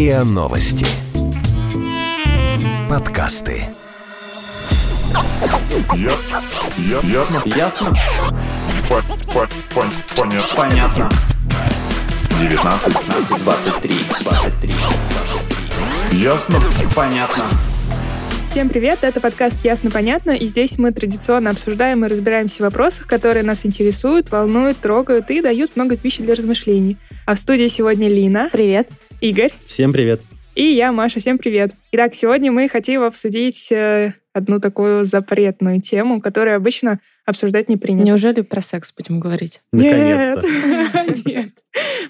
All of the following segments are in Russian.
РИА Новости. Подкасты. Ясно. Я- Ясно. Ясно? По- по- пон- Понятно. Понятно. 19. 15, 23, 23, 23. Ясно. Понятно. Всем привет, это подкаст «Ясно-понятно», и здесь мы традиционно обсуждаем и разбираемся в вопросах, которые нас интересуют, волнуют, трогают и дают много пищи для размышлений. А в студии сегодня Лина, Привет. Игорь Всем привет. и я, Маша. Всем привет. Итак, сегодня мы хотим обсудить э, одну такую запретную тему, которую обычно обсуждать не принято. Неужели про секс будем говорить? Наконец-то. Нет. Нет.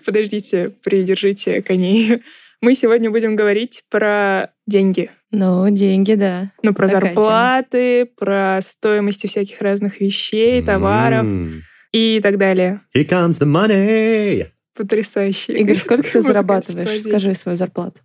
Подождите, придержите коней. Мы сегодня будем говорить про деньги. Ну, деньги, да. Ну, про Такая зарплаты, про стоимости всяких разных вещей, товаров М. и так далее. Here comes the money. Потрясающе. Игорь, сколько ты зарабатываешь? Скажи свою зарплату.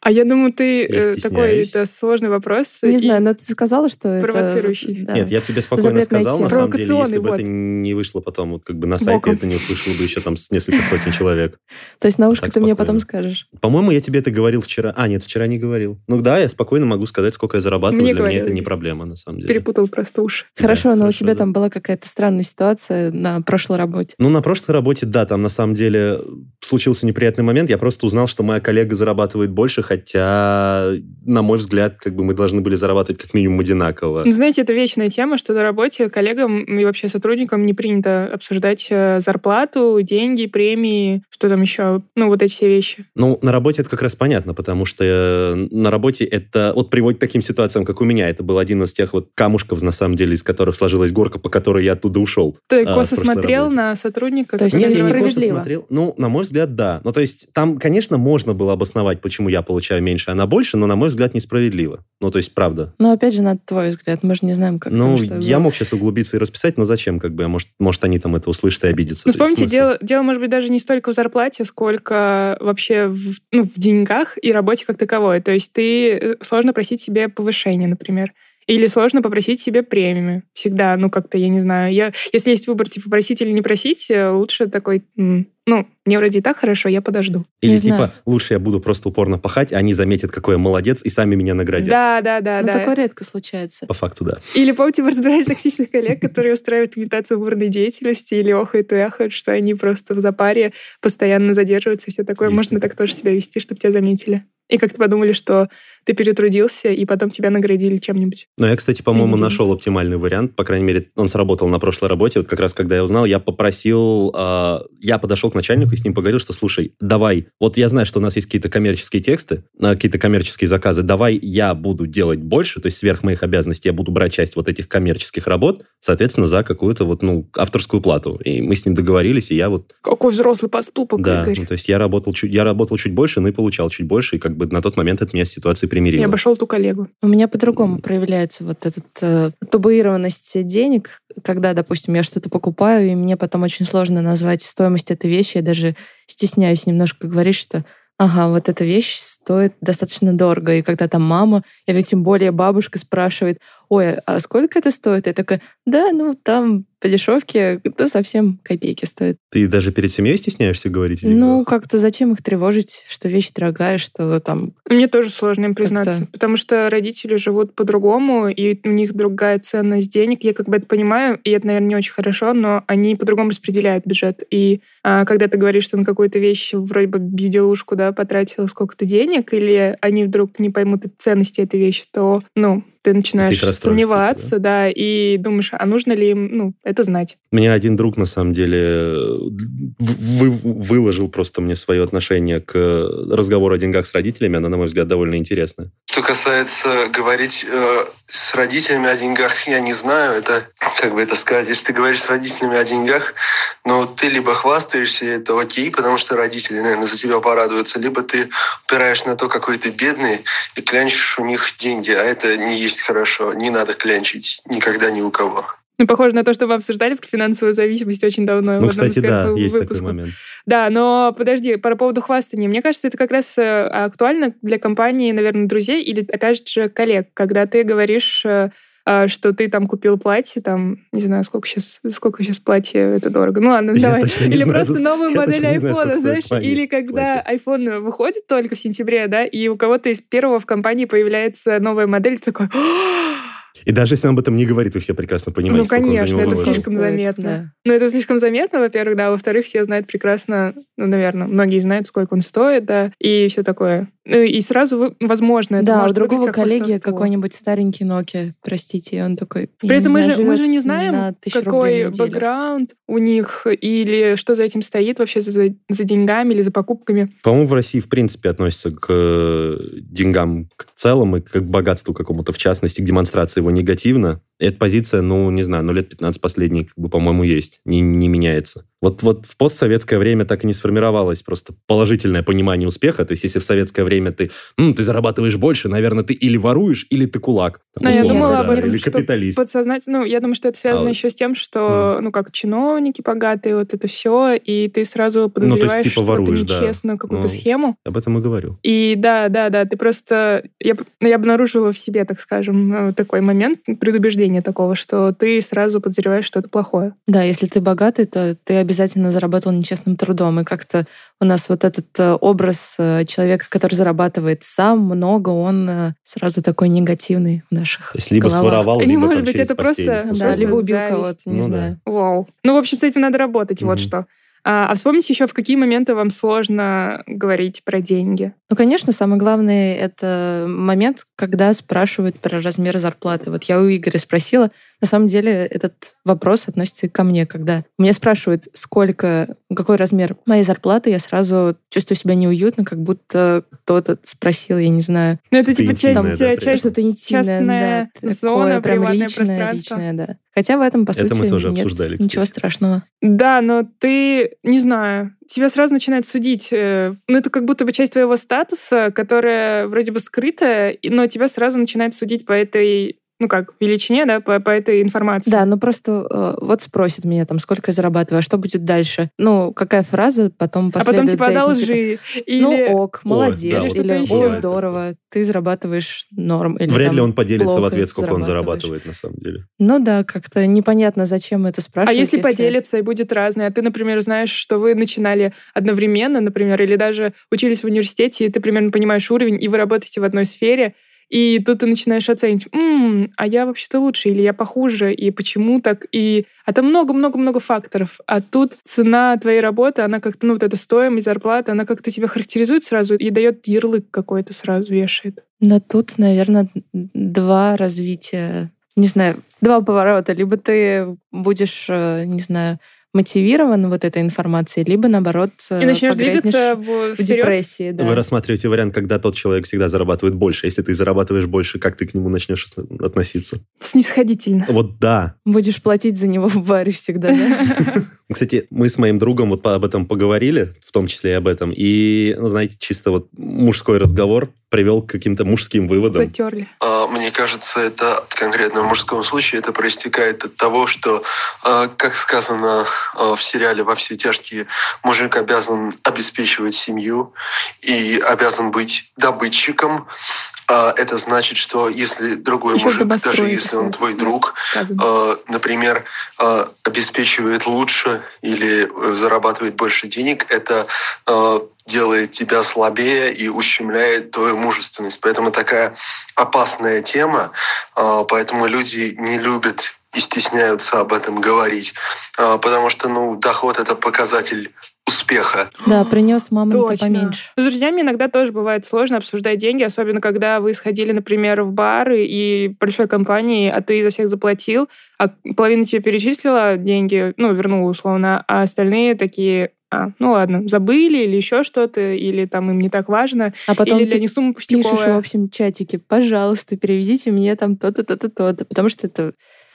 А я думаю, ты Я э, такой это сложный вопрос. Не и- знаю, но ты сказала, что это... Провоцирующий. да. Нет, я тебе спокойно сказал, на тема. самом деле, если бы это вот. не вышло потом, вот как бы на сайте Боком. это не услышало бы еще там несколько сотен человек. То есть на ушко Так ты мне потом скажешь. По-моему, я тебе это говорил вчера. А, нет, вчера не говорил. Ну да, я спокойно могу сказать, сколько я зарабатываю. Мне Для меня говорил. это не проблема, на самом деле. Перепутал просто уши. Хорошо, но у хорошо, тебя да. там была какая-то странная ситуация на прошлой работе. Ну, на прошлой работе, да, там на самом деле случился неприятный момент. Я просто узнал, что моя коллега зарабатывает больше, хотя, на мой взгляд, как бы мы должны были зарабатывать как минимум одинаково. Ну, знаете, это вечная тема, что на работе коллегам и вообще сотрудникам не принято обсуждать э, зарплату, деньги, премии, что там еще, ну, вот эти все вещи. Ну, на работе это как раз понятно, потому что э, на работе это вот приводит к таким ситуациям, как у меня. Это был один из тех вот камушков, на самом деле, из которых сложилась горка, по которой я оттуда ушел. Ты А, косо смотрел работе. на сотрудника? То есть Нет, я не несправедливо. смотрел. Ну, на мой взгляд, да. Ну, то есть там, конечно, можно было обосновать, почему я получаю меньше, она больше, но, на мой взгляд, несправедливо. Ну, то есть, правда. Но опять же, на твой взгляд, мы же не знаем, как ну, там, я было. мог сейчас углубиться и расписать, но зачем, как бы, может, может они там это услышат и обидятся. Ну, То есть вспомните, дело, дело, может быть, даже не столько в зарплате, сколько вообще в, ну, в деньгах и работе как таковой. То есть ты э, сложно просить себе повышение, например. Или сложно попросить себе премию. Всегда, ну, как-то, я не знаю. Я, если есть выбор, типа, просить или не просить, э, лучше такой, ну, мне вроде и так хорошо, я подожду. Или Не типа, знаю. лучше я буду просто упорно пахать, а они заметят, какой я молодец, и сами меня наградят. Да, да, да, Ну, да. такое редко случается. По факту, да. Или помните, мы разбирали токсичных коллег, которые устраивают имитацию бурной деятельности или охают и ахают, что они просто в запаре постоянно задерживаются и все такое. Можно так тоже себя вести, чтобы тебя заметили. И как-то подумали, что ты перетрудился, и потом тебя наградили чем-нибудь. Но я, кстати, по-моему, нашел оптимальный вариант. По крайней мере, он сработал на прошлой работе. Вот как раз, когда я узнал, я попросил... э, я подошел к начальнику и с ним поговорил, что, слушай, давай, вот я знаю, что у нас есть какие-то коммерческие тексты, э, какие-то коммерческие заказы, давай я буду делать больше, то есть сверх моих обязанностей я буду брать часть вот этих коммерческих работ, соответственно, за какую-то вот, ну, авторскую плату. И мы с ним договорились, и я вот Какой взрослый поступок, да, Игорь. ну, то есть я работал, чуть, я работал чуть больше, но и получал чуть больше, и как бы на тот момент это меня с ситуацией примирило. Я обошел ту коллегу. У меня по-другому проявляется вот эта э, табуированность денег, когда, допустим, я что-то покупаю, и мне потом очень сложно назвать стоимость этой вещи. Я даже стесняюсь немножко говорить, что ага, вот эта вещь стоит достаточно дорого. И когда там мама или тем более бабушка спрашивает, ой, а сколько это стоит? Я такая, да, ну там по дешевке это совсем копейки стоит. Ты даже перед семьей стесняешься говорить Ну, как-то зачем их тревожить, что вещь дорогая, что там... Мне тоже сложно им признаться, Как-то. потому что родители живут по-другому, и у них другая ценность денег. Я как бы это понимаю, и это, наверное, не очень хорошо, но они по-другому распределяют бюджет. И а, когда ты говоришь, что на какую-то вещь вроде бы безделушку, да, потратила сколько-то денег, или они вдруг не поймут ценности этой вещи, то, ну, ты начинаешь сомневаться, да, и думаешь, а нужно ли им, ну, это знать. Меня один друг, на самом деле, вы- выложил просто мне свое отношение к разговору о деньгах с родителями. Оно, на мой взгляд, довольно интересное. Что касается говорить э, с родителями о деньгах, я не знаю, это как бы это сказать. Если ты говоришь с родителями о деньгах, ну ты либо хвастаешься, и это окей, потому что родители, наверное, за тебя порадуются, либо ты упираешь на то, какой ты бедный, и клянчишь у них деньги, а это не есть хорошо. Не надо клянчить никогда ни у кого. Ну, похоже на то, что вы обсуждали про финансовую зависимость очень давно. в Ну, кстати, да, есть такой выпусков. момент. Да, но подожди, по поводу хвастания. Мне кажется, это как раз э, актуально для компании, наверное, друзей или, опять же, коллег, когда ты говоришь э, а, что ты там купил платье, там, не знаю, сколько сейчас, сколько сейчас платье, это дорого. Ну ладно, Я давай. Или знаю, просто новую модель знаю, айфона, сколько знаешь, или когда iPhone выходит только в сентябре, да, и у кого-то из первого в компании появляется новая модель, такой, И даже если он об этом не говорит, вы все прекрасно понимаете, ну, сколько он за конечно, это слишком заметно. да. Ну, это слишком заметно, во-первых, да. Во-вторых, все знают прекрасно, ну, наверное, многие знают, сколько он стоит, да, и все такое. Ну, и сразу, вы- возможно, это да, у может другого как коллеги какой-нибудь старенький Nokia, простите, и он такой... При этом не мы же, мы же не знаем, какой бэкграунд у них или что за этим стоит вообще за, за деньгами или за покупками. По-моему, в России, в принципе, относятся к э, деньгам к целым и к богатству какому-то, в частности, к демонстрации его негативно. И эта позиция, ну, не знаю, ну, лет 15 последние, как бы, по-моему, есть, не, не меняется. Вот, вот в постсоветское время так и не сформировалось просто положительное понимание успеха. То есть, если в советское время ты, «М, ты зарабатываешь больше, наверное, ты или воруешь, или ты кулак. Там, Но я условно, думала да, об этом, Или что капиталист. Подсознательно, ну, я думаю, что это связано А, еще с тем, что, ну, как чиновники богатые, вот это все, и ты сразу подозреваешь, типа, что воруешь, это да. нечестную какую-то Ну. схему. Об этом и говорю. И да, да, да, ты просто... Я, п- я обнаружила в себе, так скажем, э, такой момент предубеждения такого, что ты сразу подозреваешь, что это плохое. Да, если ты богатый, то ты обязательно заработал нечестным трудом. И как-то у нас вот этот э, образ э, человека, который зарабатывает сам много, он э, сразу такой негативный в наших То есть, либо головах. своровал, либо может быть, это просто- постель да, Да, условно. либо убил зависть. кого-то, не Ну да. знаю. Вау. Ну, в общем, с этим надо работать, вот Мгм. что. А, а вспомните еще, в какие моменты вам сложно говорить про деньги. Ну, конечно, самый главный это момент, когда спрашивают про размер зарплаты. Вот я у Игоря спросила, на самом деле этот вопрос относится и ко мне, когда меня спрашивают, сколько, какой размер моей зарплаты, я сразу чувствую себя неуютно, как будто кто-то спросил, я не знаю, Ну, это типа часть, интимное, да, часть, что-то интимное, частная да, зона, такое прям личное, пространство. личное, да. Хотя в этом, по Это мы сути, тоже нет обсуждали, ничего страшного. Да, но ты, не знаю, тебя сразу начинают судить. э, Ну, это как будто бы часть твоего статуса, которая вроде бы скрытая, но тебя сразу начинают судить по этой, ну как, величине, да, по, по этой информации. Да, ну просто э, вот спросят меня там, сколько я зарабатываю, а что будет дальше? Ну, какая фраза потом а последует потом типа за этим, типа, одолжи. Или... Ну ок, Ой, молодец, да, вот или это о, здорово, ты зарабатываешь норм. Или, Вряд там, ли он поделится в ответ, сколько он зарабатывает на самом деле. Ну да, как-то непонятно, зачем это А спрашивать. если поделиться и будет разное, а ты, например, знаешь, что вы начинали одновременно, например, или даже учились в университете, и ты примерно понимаешь уровень, и вы работаете в одной сфере, и тут ты начинаешь оценивать, «М, а я вообще-то лучше, или я похуже, и почему так, и... А там много-много-много факторов. А тут цена твоей работы, она как-то, ну вот эта стоимость, зарплата, она как-то тебя характеризует сразу и дает ярлык какой-то сразу, вешает. Но тут, наверное, два развития, не знаю, два поворота. Либо ты будешь, э, не знаю, мотивирован вот этой информацией, либо наоборот И начнешь двигаться в, в вперед. депрессии. Да. Вы рассматриваете вариант, когда тот человек всегда зарабатывает больше. Если ты зарабатываешь больше, как ты к нему начнешь ос- относиться? Снисходительно. Вот да. Будешь платить за него в баре всегда, да? Кстати, мы с моим другом вот об этом поговорили, в том числе и об этом. И, ну, знаете, чисто вот мужской разговор привел к каким-то мужским выводам. Затерли. А, Мне кажется, это конкретно в мужском случае это проистекает от того, что, а, как сказано а, в сериале «Во все тяжкие», мужик обязан обеспечивать семью и обязан быть добытчиком. А Это значит, что если другой Ещё мужик, даже если он твой друг, Сказано. например, обеспечивает лучше или э, зарабатывает больше денег, это э, делает тебя слабее и ущемляет твою мужественность. Поэтому такая опасная тема, э, поэтому люди не любят и стесняются об этом говорить, э, потому что ну, доход — это показатель успеха. Да, принес мамонта Точно. поменьше. С друзьями иногда тоже бывает сложно обсуждать деньги, особенно когда вы сходили, например, в бары и большой компании, а ты за всех заплатил, а половина тебе перечислила деньги, ну, вернула условно, а остальные такие, а, ну ладно, забыли или еще что-то, или там им не так важно, А потом или для ты них сумма пишешь пустяковая. в общем чатике, пожалуйста, переведите мне там то-то, то-то, то-то, потому что это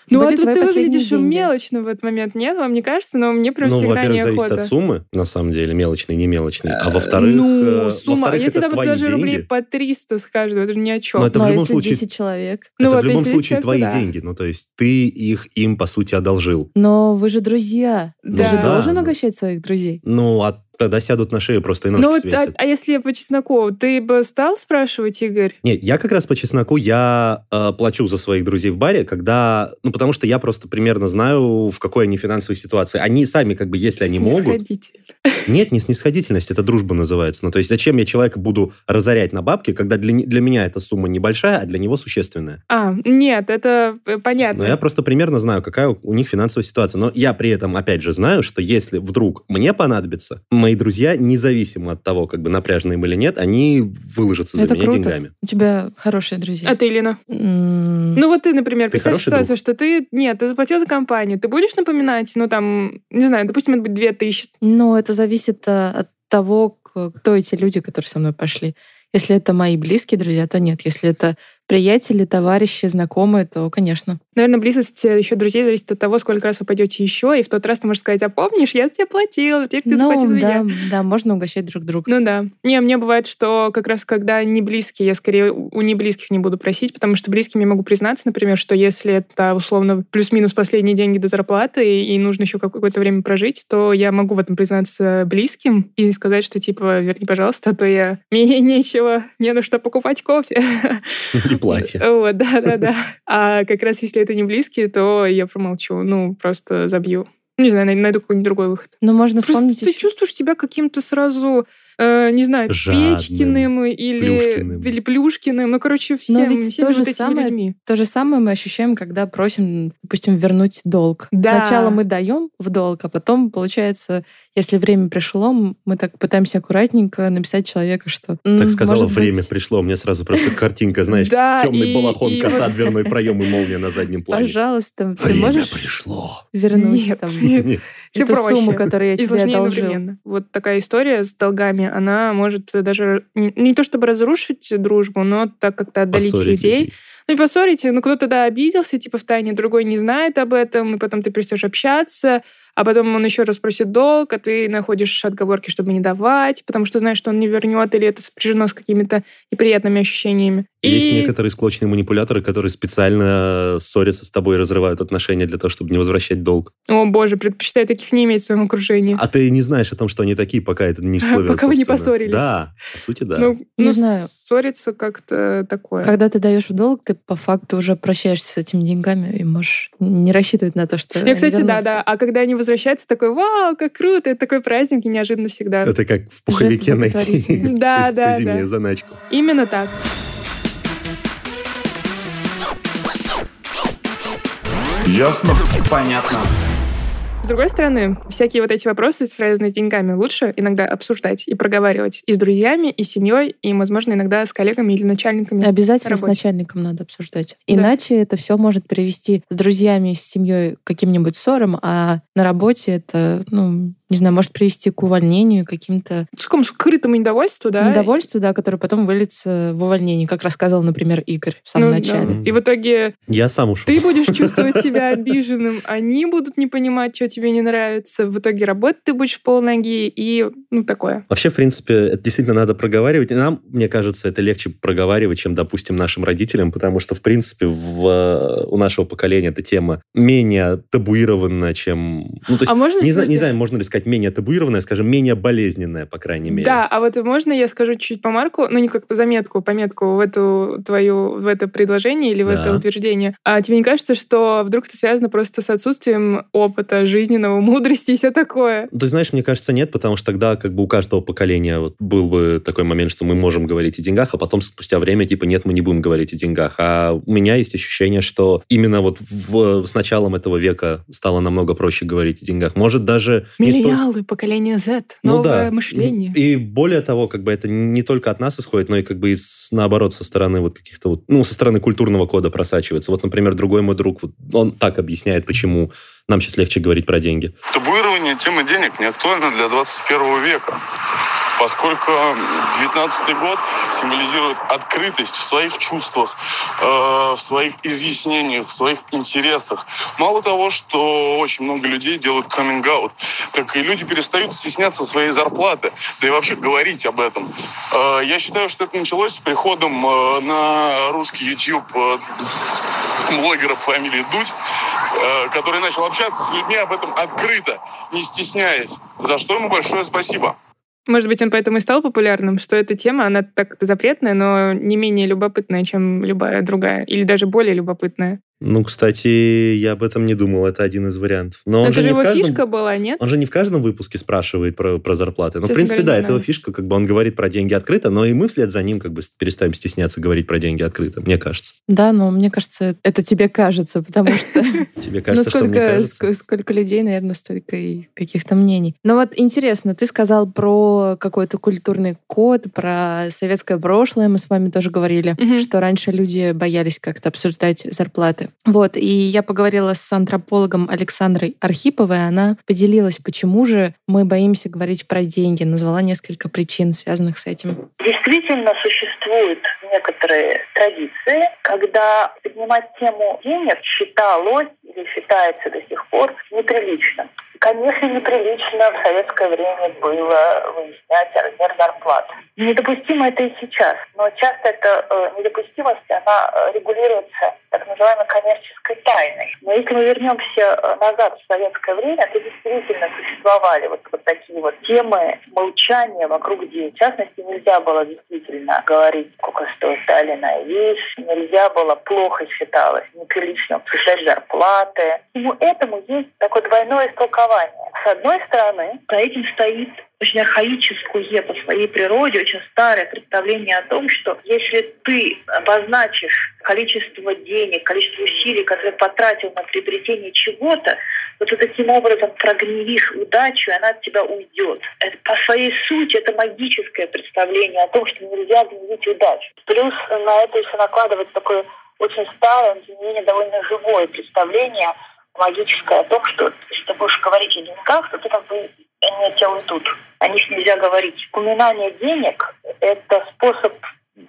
Ну, а тут ты выглядишь деньги. мелочно в этот момент, нет? Вам не кажется? Но мне прям Ну, всегда во-первых, зависит неохота. от суммы, на самом деле, мелочный, не мелочный. А во-вторых, ну, э, сумма, во-вторых, если это там даже рублей деньги. по 300 с каждого, это же ни о чем. Но это ну, в а любом если случае 10 человек? Ну это вот, в любом случае твои да. деньги. Ну, то есть ты их им, по сути, одолжил. Но вы же друзья. Да. Ты же должен ну. угощать своих друзей. Ну, а Тогда сядут на шею просто и Ну, ножки вот, а, свесят. а если по чесноку, ты бы стал спрашивать, Игорь? Нет, я как раз по чесноку, я э, плачу за своих друзей в баре, когда... Ну, потому что я просто примерно знаю, в какой они финансовой ситуации. Они сами, как бы, если они могут... Нет, не снисходительность, это дружба называется. Ну, то есть зачем я человека буду разорять на бабки, когда для, для меня эта сумма небольшая, а для него существенная? А, нет, это э, понятно. Но я просто примерно знаю, какая у- у них финансовая ситуация. Но я при этом, опять же, знаю, что если вдруг мне понадобится, мои друзья, независимо от того, как бы напряжно им или нет, они выложатся за Это меня круто. деньгами. У тебя хорошие друзья. А ты, Лена? Ну вот ты, например, Ты представь ситуацию, что ты... Нет, ты заплатил за компанию. Ты будешь напоминать, ну там, не знаю, допустим, это будет 2000. Ну, это зависит а, от того, кто эти люди, которые со мной пошли. Если это мои близкие друзья, то нет. Если это приятели, товарищи, знакомые, то, конечно. Наверное, близость э, еще друзей зависит от того, сколько раз вы пойдете еще, и в тот раз ты можешь сказать, а помнишь, я за тебя платил, теперь ты ну, да, меня. да, можно угощать друг друга. Ну да. Не, мне бывает, что как раз когда не близкие, я скорее у у неблизких не буду просить, потому что близким я могу признаться, например, что если это условно плюс-минус последние деньги до зарплаты и нужно еще какое-то время прожить, то я могу в этом признаться близким и сказать, что типа верни, пожалуйста, а то я мне нечего, не на что покупать кофе. И платье. Вот, да-да-да. А как раз если это не близкие, то я промолчу, ну, просто забью. Ну, Не знаю, най- найду какой-нибудь другой выход. Но можно Просто вспомнить ты еще- чувствуешь себя каким-то сразу, э, не знаю, Жадным, Печкиным или Плюшкиным. или Плюшкиным. Ну, короче, всем, ведь всеми то же вот этими самое- людьми. То же самое мы ощущаем, когда просим, допустим, вернуть долг. Да. Сначала мы даем в долг, а потом, получается, если время пришло, мы так пытаемся аккуратненько написать человеку, что... Так сказала, время быть, пришло. У меня сразу просто картинка, знаешь, темный балахон, коса, дверной проем и молния на заднем плане. Пожалуйста, ты Время можешь пришло. вернуть там Эту проще. сумму, которую я И тебе одолжил? одновременно. Вот такая история с долгами, она может даже не, не то чтобы разрушить дружбу, но так как-то отдалить Поссорить людей. людей. Ну и поссорите, ну кто-то да обиделся, типа в тайне, другой не знает об этом, и потом ты перестаешь общаться, а потом он еще раз просит долг, а ты находишь отговорки, чтобы не давать, потому что знаешь, что он не вернет, или это сопряжено с какими-то неприятными ощущениями. Есть И- некоторые склочные манипуляторы, которые специально ссорятся с тобой и разрывают отношения для того, чтобы не возвращать долг. О, боже, предпочитаю таких не иметь в своем окружении. А ты не знаешь о том, что они такие, пока это не всплывет. Пока вы не поссорились. Да, по сути, да. Ну, Не ну, знаю. ссориться как-то такое. Когда ты даешь в долг, ты по факту уже прощаешься с этими деньгами и можешь не рассчитывать на то, что Я, кстати, да, вернутся. да. А когда они возвращаются, такой, вау, как круто, это такой праздник и неожиданно всегда. Это как в пуховике найти. Да, по да, зимнюю да. заначку. Именно так. Ясно? Понятно. С другой стороны, всякие вот эти вопросы, связанные с деньгами, лучше иногда обсуждать и проговаривать и с друзьями, и с семьей, и, возможно, иногда с коллегами или начальниками. Обязательно с начальником надо обсуждать. Да. Иначе это все может привести с друзьями и с семьей к каким-нибудь ссорам, а на работе это, ну, не знаю, может привести к увольнению, каким-то К такому скрытому недовольству, да? недовольству, да, которое потом выльется в увольнение, как рассказал, например, Игорь в самом Ну, да. начале. И в итоге Я сам ушел. ты будешь чувствовать себя обиженным, они будут не понимать, что тебе не нравится. В итоге работать ты будешь в полноги и, ну, такое. Вообще, в принципе, это действительно надо проговаривать. И нам, мне кажется, это легче проговаривать, чем, допустим, нашим родителям, потому что, в принципе, в, у нашего поколения эта тема менее табуированная, чем... Ну, то есть, А можно, не, знаю, слушайте, не знаю, можно ли сказать менее табуированная, скажем, менее болезненная, по крайней мере. Да, а вот можно я скажу чуть-чуть по марку, ну не как по заметку, пометку в эту твою, в это предложение или в Да. это утверждение. А тебе не кажется, что вдруг это связано просто с отсутствием опыта, жизненного, мудрости и все такое? Ты знаешь, мне кажется, нет, потому что тогда как бы у каждого поколения вот был бы такой момент, что мы можем говорить о деньгах, а потом спустя время, типа, нет, мы не будем говорить о деньгах. А у меня есть ощущение, что именно вот в- с началом этого века стало намного проще говорить о деньгах. Может, даже... не Миллениалы, поколение Z, Ну новое да. мышление. И более того, как бы это не только от нас исходит, но и как бы из, наоборот со стороны вот каких-то вот, ну, со стороны культурного кода просачивается. Вот, например, другой мой друг, вот, он так объясняет, почему нам сейчас легче говорить про деньги. Табуирование темы денег не актуально для 21 века, поскольку 19 год символизирует открытость в своих чувствах, э, в своих изъяснениях, в своих интересах. Мало того, что очень много людей делают каминг-аут, так и люди перестают стесняться своей зарплаты, да и вообще говорить об этом. Э, я считаю, что это началось с приходом э, на русский YouTube блогера по фамилии Дудь, который начал общаться с людьми об этом открыто, не стесняясь. За что ему большое спасибо. Может быть, он поэтому и стал популярным, что эта тема, она так запретная, но не менее любопытная, чем любая другая, или даже более любопытная. Ну, кстати, я об этом не думал. Это один из вариантов. Но, Но он это же же не в его каждом... фишка была, нет? Он же не в каждом выпуске спрашивает про, про зарплаты. Но, в принципе, говоря, да, это его фишка, как бы он говорит про деньги открыто, но и мы вслед за ним как бы перестаем стесняться говорить про деньги открыто, мне кажется. Да, но мне кажется, это тебе кажется, потому что Тебе ну, кажется, что мне кажется? ск- сколько людей, наверное, столько и каких-то мнений. Но вот интересно, ты сказал про какой-то культурный код, про советское прошлое, мы с вами тоже говорили, что раньше люди боялись как-то обсуждать зарплаты. Вот, и я поговорила с антропологом Александрой Архиповой, она поделилась, почему же мы боимся говорить про деньги, назвала несколько причин, связанных с этим. Действительно существуют некоторые традиции, когда поднимать тему денег считалось или считается до сих пор неприличным. Конечно, неприлично в советское время было выяснять размер зарплат. Недопустимо это и сейчас, но часто эта э, недопустимость, она э, регулируется так называемой коммерческой тайной. Но если мы вернемся э, назад в советское время, то действительно существовали вот, вот такие вот темы молчания вокруг денег. В частности, нельзя было действительно говорить, сколько стоит та или иная вещь, нельзя было, плохо считалось, неприлично обсуждать зарплаты. Всему этому есть такое двойное истолкование. С одной стороны, за этим стоит очень архаическое по своей природе, очень старое представление о том, что если ты обозначишь количество денег, количество усилий, которые потратил на приобретение чего-то, то ты таким образом прогневишь удачу, и она от тебя уйдет. Это, по своей сути это магическое представление о том, что нельзя гневить удачу. Плюс на это еще накладывается такое очень старое, тем не менее довольно живое представление магическое о том, что если ты будешь говорить о деньгах, то ты как бы они от тебя уйдут. О них нельзя говорить. Упоминание денег – это способ,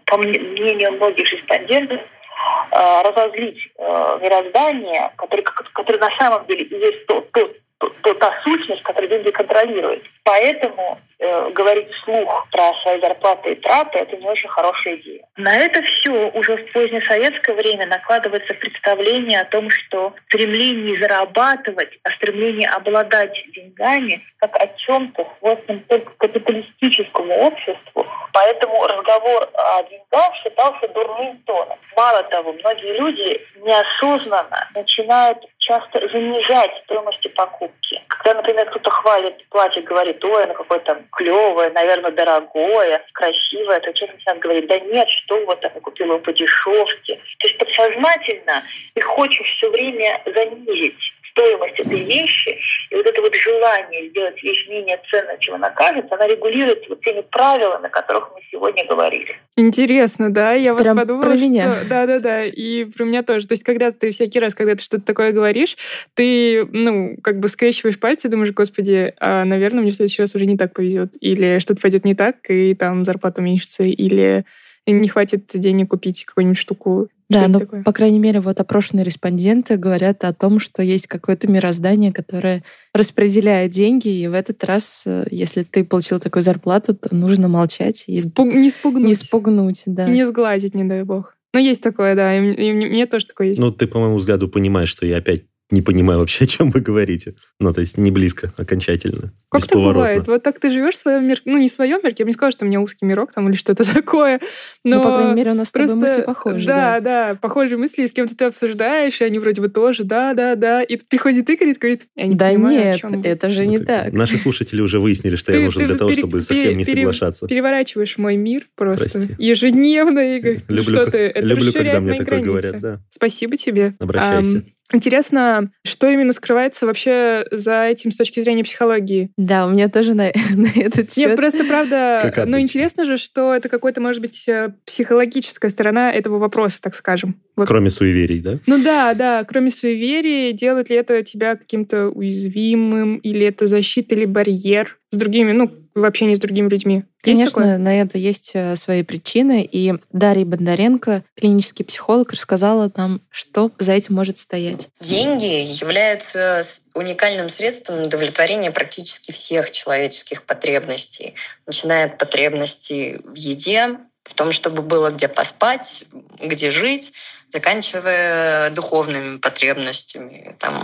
по мне- мнению многих респондентов, э, разозлить э, мироздание, которое, которое на самом деле и есть то, то, то- то- та сущность, которая деньги контролирует. Поэтому э, говорить вслух про свои зарплаты и траты – это не очень хорошая идея. На это все уже в позднее советское время накладывается представление о том, что стремление зарабатывать, а стремление обладать деньгами как о чем-то свойственном только капиталистическому обществу. Поэтому разговор о деньгах считался дурным тоном. Мало того, многие люди неосознанно начинают часто занижать стоимости покупки. Когда, например, кто-то хвалит платье, говорит, ой, оно какое-то клевое, наверное, дорогое, красивое, то человек начинает говорить, да нет, что вот я купила его по дешевке. То есть подсознательно ты хочешь все время занизить стоимость этой вещи, и вот это вот желание сделать вещь менее ценной, чем она кажется, она регулируется вот теми правилами, о которых мы сегодня говорили. Интересно, да? Я Прям вот подумала, про меня. что... Да-да-да, и про меня тоже. То есть, когда ты всякий раз, когда ты что-то такое говоришь, ты, ну, как бы скрещиваешь пальцы и думаешь, господи, а, наверное, мне в следующий раз уже не так повезет. Или что-то пойдет не так, и там зарплата уменьшится, или не хватит денег купить какую-нибудь штуку. Да, такое. по крайней мере, вот опрошенные респонденты говорят о том, что есть какое-то мироздание, которое распределяет деньги, и в этот раз, э, если ты получил такую зарплату, то нужно молчать и Спуг- Не спугнуть. не спугнуть. Да. И не сглазить, не дай бог. Ну, есть такое, да, и, и мне мне тоже такое есть. Ну, ты, по моему взгляду, понимаешь, что я опять не понимаю вообще, о чем вы говорите. Ну, то есть не близко, окончательно. Как так бывает? Вот так ты живешь в своем мире. Ну, не в своем мире, я бы не сказала, что у меня узкий мирок там или что-то такое. Но, Ну, по крайней мере, у нас с тобой просто, мысли похожи. Да, да, похожие мысли, и с кем-то ты обсуждаешь, и они вроде бы тоже, да, да, да. И тут приходит Игорь и говорит, я не Да понимаю, о нет, чем вы». это же не Ну, так. Наши слушатели уже выяснили, что Ты- я нужен ты для того, пере- чтобы совсем не пере- соглашаться. Переворачиваешь мой мир просто Прости. ежедневно, Игорь. Люблю, что как- ты? Это люблю когда мне такое границы. говорят. Да. Спасибо тебе. Обращайся. Ам, Интересно, что именно скрывается вообще за этим с точки зрения психологии? Да, у меня тоже на, на этот Нет, счет. просто правда, ну обычно. интересно же, что это какой-то, может быть, э, психологическая сторона этого вопроса, так скажем. Вот. Кроме суеверий, да? Ну да, да, кроме суеверий, делает ли это тебя каким-то уязвимым, или это защита, или барьер с другими, ну, в общении с другими людьми? Есть Конечно, такое? на это есть э, свои причины. И Дарья Бондаренко, клинический психолог, рассказала нам, что за этим может стоять. Деньги являются уникальным средством удовлетворения практически всех человеческих потребностей, начиная от потребностей в еде, в том, чтобы было где поспать, где жить, заканчивая духовными потребностями, там,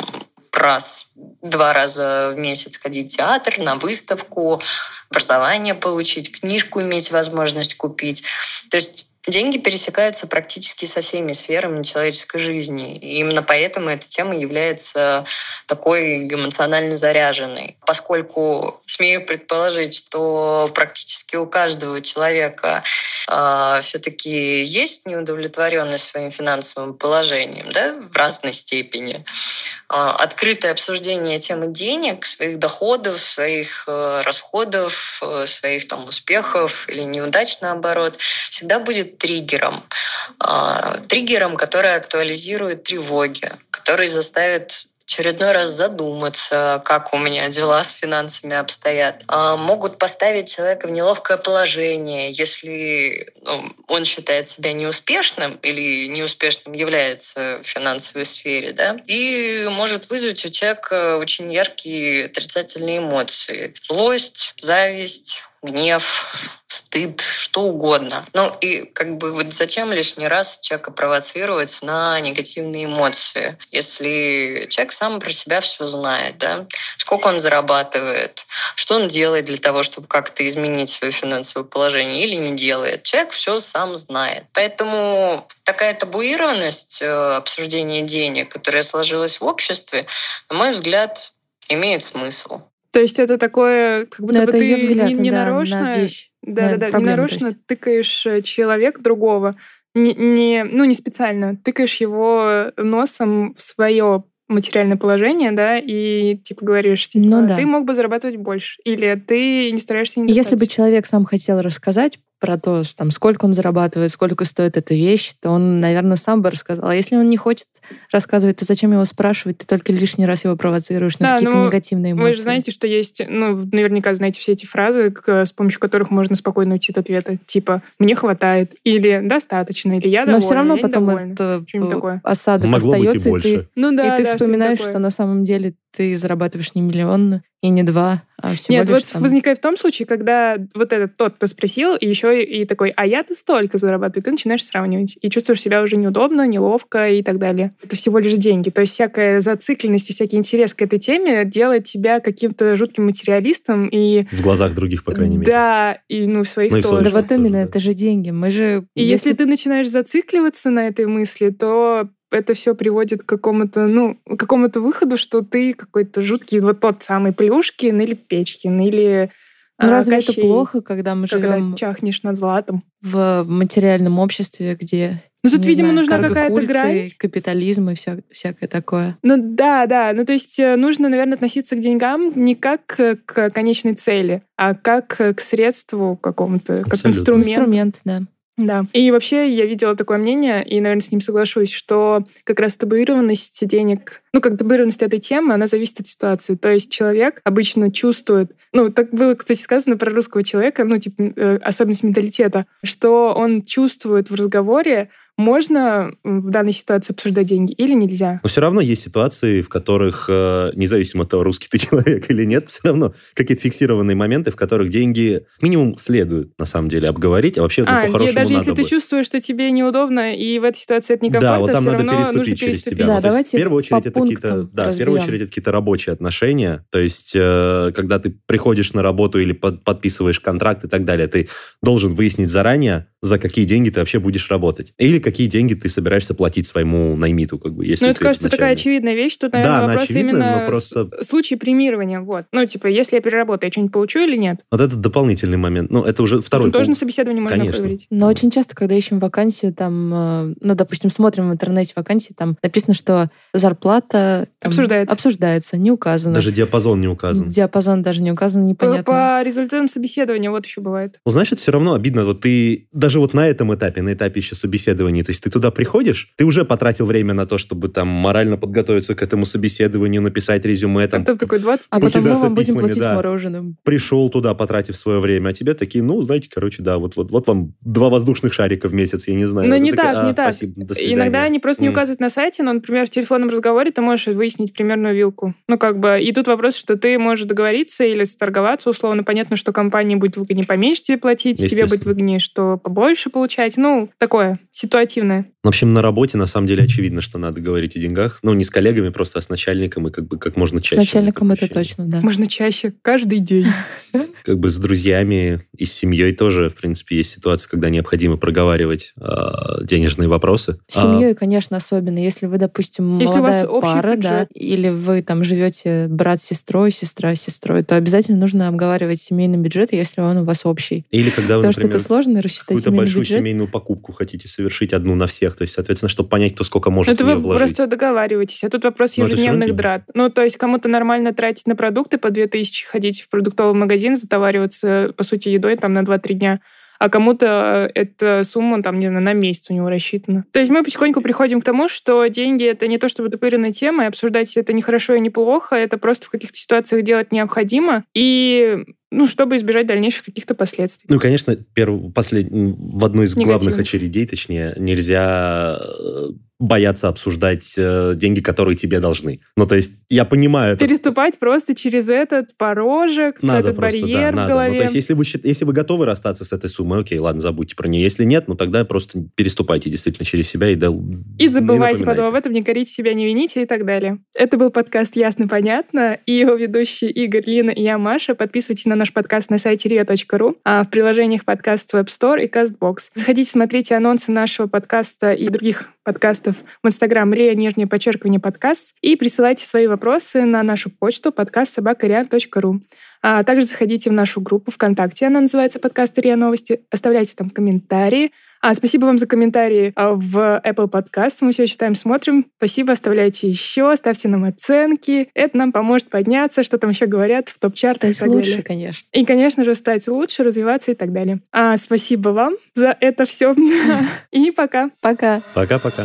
раз, два раза в месяц ходить в театр, на выставку, образование получить, книжку иметь возможность купить. То есть деньги пересекаются практически со всеми сферами человеческой жизни. И именно поэтому эта тема является такой эмоционально заряженной. Поскольку смею предположить, что практически у каждого человека э, все-таки есть неудовлетворенность своим финансовым положением, да, в разной степени. Э, открытое обсуждение темы денег, своих доходов, своих э, расходов, э, своих там успехов или неудач наоборот, всегда будет триггером. Э, триггером, который актуализирует тревоги, который заставит очередной раз задуматься, как у меня дела с финансами обстоят. А, могут поставить человека в неловкое положение, если ну, он считает себя неуспешным или неуспешным является в финансовой сфере, да, и может вызвать у человека очень яркие отрицательные эмоции. Злость, зависть, гнев, стыд, что угодно. Ну и как бы вот зачем лишний раз человека провоцировать на негативные эмоции, если человек сам про себя все знает, да, сколько он зарабатывает, что он делает для того, чтобы как-то изменить свое финансовое положение или не делает. Человек все сам знает. Поэтому такая табуированность э, обсуждения денег, которая сложилась в обществе, на мой взгляд, имеет смысл. То есть это такое, как будто Но бы ты взгляд, не, не да, нарочно, на вещь. да, на да, да, не нарочно тыкаешь э, человека другого, не, не, ну не специально, тыкаешь его носом в свое материальное положение, да, и типа говоришь, типа, Ну да. ты мог бы зарабатывать больше, или ты не стараешься И Если бы человек сам хотел рассказать про то, там, сколько он зарабатывает, сколько стоит эта вещь, то он, наверное, сам бы рассказал. А если он не хочет рассказывать, то зачем его спрашивать? Ты только лишний раз его провоцируешь на Да, какие-то ну, негативные эмоции. Вы же знаете, что есть, ну, наверняка знаете все эти фразы, к- с помощью которых можно спокойно уйти от ответа. Типа «мне хватает», или «достаточно», или «я Но довольна», все равно «я потом недовольна». это такое. осадок Могло остается, и, больше. ты, Ну да, и ты да, вспоминаешь, такое. что на самом деле ты зарабатываешь не миллион и не два, а всего Нет, лишь вот там- возникает в том случае, когда вот этот тот, кто спросил, и еще и такой, а я-то столько зарабатываю, ты начинаешь сравнивать. И чувствуешь себя уже неудобно, неловко и так далее. Это всего лишь деньги. То есть всякая зацикленность и всякий интерес к этой теме делает тебя каким-то жутким материалистом и В глазах других, по крайней мере. да, и ну, в своих Ну тоже. Да вот именно, тоже, да. это же деньги. Мы же... И если ты начинаешь зацикливаться на этой мысли, то это все приводит к какому-то, ну, к какому-то выходу, что ты какой-то жуткий, вот тот самый Плюшкин или Печкин, или Ну, а, разве это Кощей, плохо, когда мы когда живем чахнешь над златом. в материальном обществе, где Ну, тут, не видимо, знаю, нужна какая-то грань. капитализм и вся- всякое такое. Ну да, да. Ну то есть э, нужно, наверное, относиться к деньгам не как к конечной цели, а как к средству какому-то, как инструменту. Инструмент, да. Да. И вообще я видела такое мнение, и, наверное, с ним соглашусь, что как раз табуированность денег, ну, как табуированность этой темы, она зависит от ситуации. То есть человек обычно чувствует, ну, так было, кстати, сказано про русского человека, ну, типа, э, особенность менталитета, что он чувствует в разговоре, можно в данной ситуации обсуждать деньги или нельзя. Но все равно есть ситуации, в которых, э, независимо от того, русский ты человек или нет, все равно какие-то фиксированные моменты, в которых деньги минимум следует, на самом деле, обговорить, а вообще, ну, а, и по-хорошему даже если надо ты чувствуешь, что тебе неудобно, и в этой ситуации это Да, некомфортно, вот там все надо равно нужно переступить через переступить. тебя. Да, Ну, давайте в первую очередь это какие-то, да, в первую очередь это какие-то рабочие отношения. То есть, э, когда ты приходишь на работу или под- подписываешь контракт и так далее, ты должен выяснить заранее, за какие деньги ты вообще будешь работать. Или какие деньги ты собираешься платить своему наймиту, как бы, если Ну, это, кажется, такая начальник. очевидная вещь. Тут, Да, наверное, она вопрос очевидная, именно но просто- случай премирования. Вот. Ну, типа, если я переработаю, я что-нибудь получу или нет? Вот это дополнительный момент. Ну, это уже второй Тут тоже на пункт. собеседовании можно Конечно. проверить. Но очень часто, когда ищем вакансию, там, э, ну, допустим, смотрим в интернете вакансии, там написано, что зарплата там, Обсуждается. обсуждается, не указано. Даже диапазон не указан. Диапазон даже не указан, непонятно. По результатам собеседования вот еще бывает. Ну, это все равно обидно. Вот ты даже вот на этом этапе, на этапе еще собеседования, то есть ты туда приходишь, ты уже потратил время на то, чтобы там морально подготовиться к этому собеседованию, написать резюме, там, Потом такой 20 А потом мы вам будем платить да. мороженым. пришел туда, потратив свое время, а тебе такие, ну, знаете, короче, да, вот, вот, вот вам два воздушных шарика в месяц, я не знаю. Ты не такая, так, «А, не так. Спасибо, до свидания». Иногда они просто не М. указывают на сайте, но, например, в телефонном разговоре ты можешь выяснить примерную вилку. Ну, как бы, и тут вопрос, что ты можешь договориться или сторговаться, условно. Понятно, что компании будет выгоднее поменьше тебе платить, тебе будет выгоднее, что побольше получать. Ну, такое, ситуативное. В общем, на работе на самом деле очевидно, что надо говорить о деньгах. Ну, не с коллегами, просто а с начальником и как бы как можно чаще. С начальником это точно, да. Можно чаще, каждый день. Как бы с друзьями и с семьей тоже, в принципе, есть ситуации, когда необходимо проговаривать э, денежные вопросы. С семьей, конечно, особенно. Если вы, допустим, Если у вас молодая пара, да, или вы там живете брат с сестрой, сестра с сестрой, то обязательно нужно обговаривать семейный бюджет, если он у вас общий. А, или когда вы, Потому что например, это сложно рассчитать какую-то большую бюджет. семейную покупку хотите совершить одну на всех. То есть, соответственно, чтобы понять, кто сколько может это в нее вы вложить. просто договариваетесь. А тут вопрос Ну, это ежедневных драт. Ну, то есть кому-то нормально тратить на продукты по 2000, ходить в продуктовый магазин, затовариваться, по сути, едой там на 2-3 дня. А кому-то эта сумма, там, не знаю, на месяц у него рассчитана. То есть мы потихоньку приходим к тому, что деньги — это не то чтобы тупыренная тема, и обсуждать это не хорошо и не плохо, это просто в каких-то ситуациях делать необходимо, и ну, чтобы избежать дальнейших каких-то последствий. Ну, конечно, перв... послед... в одну из Негативных. главных очередей, точнее, нельзя э, бояться обсуждать э, деньги, которые тебе должны. Ну, то есть, я понимаю это. Переступать просто через этот порожек, Надо этот просто, барьер да, в надо. голове. Ну, то есть, если вы, если вы готовы расстаться с этой суммой, окей, ладно, забудьте про нее. Если нет, ну, тогда просто переступайте действительно через себя и, да, И забывайте не потом об этом, не корите себя, не вините и так далее. Это был подкаст «Ясно, понятно» и его ведущие Игорь, Лина и я, Маша. Подписывайтесь на наш подкаст на сайте ria.ru, а в приложениях подкаст Web Store и CastBox. Заходите, смотрите анонсы нашего подкаста и других подкастов в Инстаграм ria, нижнее подчеркивание подкаст, и присылайте свои вопросы на нашу почту подкастсобакаria.ру. А также заходите в нашу группу ВКонтакте, она называется «Подкаст РИА Новости». Оставляйте там комментарии. А, спасибо вам за комментарии а, в Apple Podcast. Мы все читаем, смотрим. Спасибо, оставляйте еще, ставьте нам оценки. Это нам поможет подняться, что там еще говорят в топ-чартах и Стать так лучше, далее. конечно. И, конечно же, стать лучше, развиваться и так далее. А, спасибо вам за это все. И пока. Пока. Пока-пока.